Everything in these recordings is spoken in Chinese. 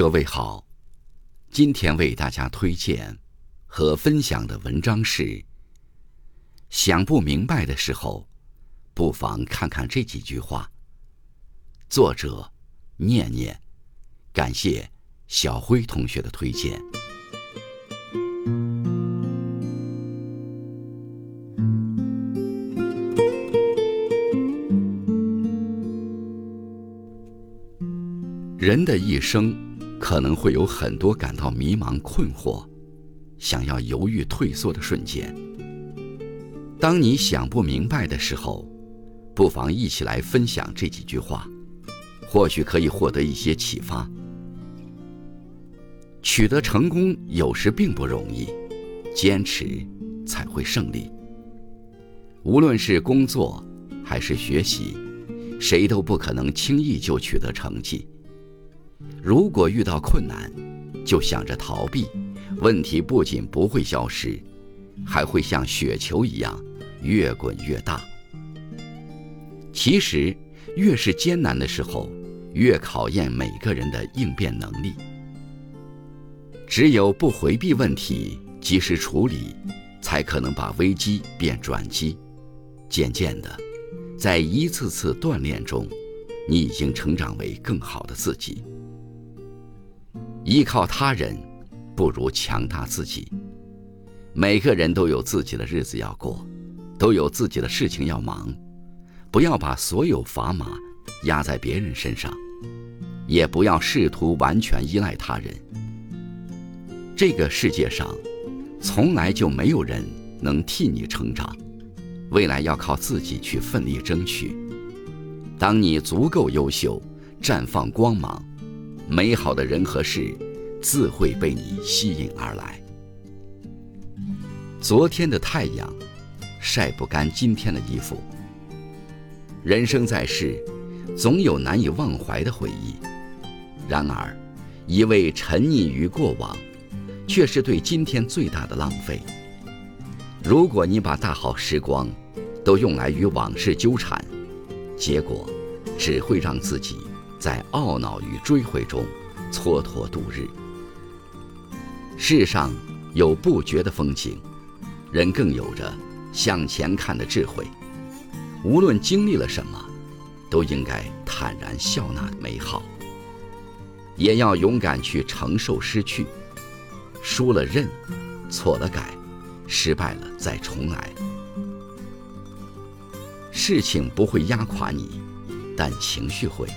各位好，今天为大家推荐和分享的文章是：想不明白的时候，不妨看看这几句话。作者念念，感谢小辉同学的推荐。人的一生可能会有很多感到迷茫、困惑，想要犹豫、退缩的瞬间。当你想不明白的时候，不妨一起来分享这几句话，或许可以获得一些启发。取得成功有时并不容易，坚持才会胜利。无论是工作还是学习，谁都不可能轻易就取得成绩。如果遇到困难，就想着逃避，问题不仅不会消失，还会像雪球一样越滚越大。其实，越是艰难的时候，越考验每个人的应变能力。只有不回避问题，及时处理，才可能把危机变转机。渐渐的，在一次次锻炼中，你已经成长为更好的自己。依靠他人，不如强大自己。每个人都有自己的日子要过，都有自己的事情要忙，不要把所有砝码压在别人身上，也不要试图完全依赖他人。这个世界上，从来就没有人能替你成长，未来要靠自己去奋力争取。当你足够优秀，绽放光芒。美好的人和事，自会被你吸引而来。昨天的太阳，晒不干今天的衣服。人生在世，总有难以忘怀的回忆。然而，一味沉溺于过往，却是对今天最大的浪费。如果你把大好时光，都用来与往事纠缠，结果，只会让自己。在懊恼与追悔中蹉跎度日。世上有不绝的风景，人更有着向前看的智慧。无论经历了什么，都应该坦然笑纳美好，也要勇敢去承受失去。输了认，错了改，失败了再重来。事情不会压垮你，但情绪会。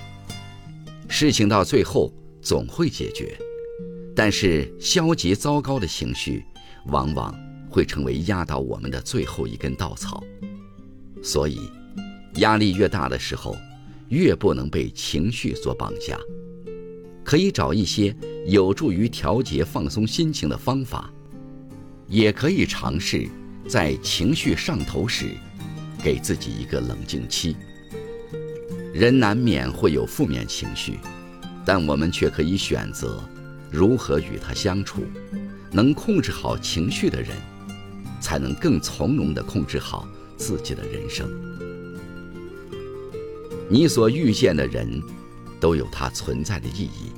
事情到最后总会解决，但是消极糟糕的情绪往往会成为压倒我们的最后一根稻草。所以，压力越大的时候，越不能被情绪所绑架。可以找一些有助于调节、放松心情的方法，也可以尝试在情绪上头时，给自己一个冷静期。人难免会有负面情绪，但我们却可以选择如何与他相处。能控制好情绪的人，才能更从容地控制好自己的人生。你所遇见的人，都有他存在的意义。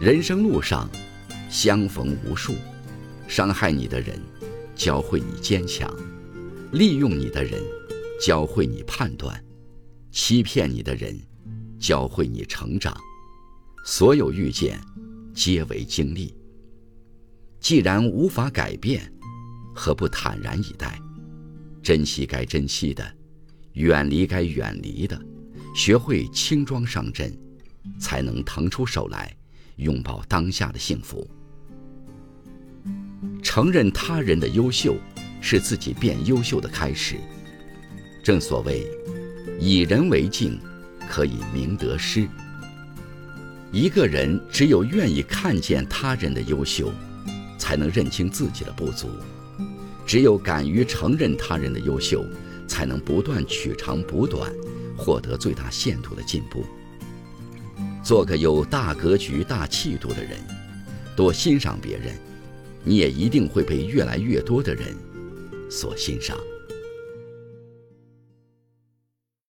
人生路上，相逢无数，伤害你的人，教会你坚强；利用你的人，教会你判断。欺骗你的人，教会你成长。所有遇见，皆为经历。既然无法改变，何不坦然以待？珍惜该珍惜的，远离该远离的，学会轻装上阵，才能腾出手来，拥抱当下的幸福。承认他人的优秀，是自己变优秀的开始。正所谓。以人为镜，可以明得失。一个人只有愿意看见他人的优秀，才能认清自己的不足；只有敢于承认他人的优秀，才能不断取长补短，获得最大限度的进步。做个有大格局、大气度的人，多欣赏别人，你也一定会被越来越多的人所欣赏。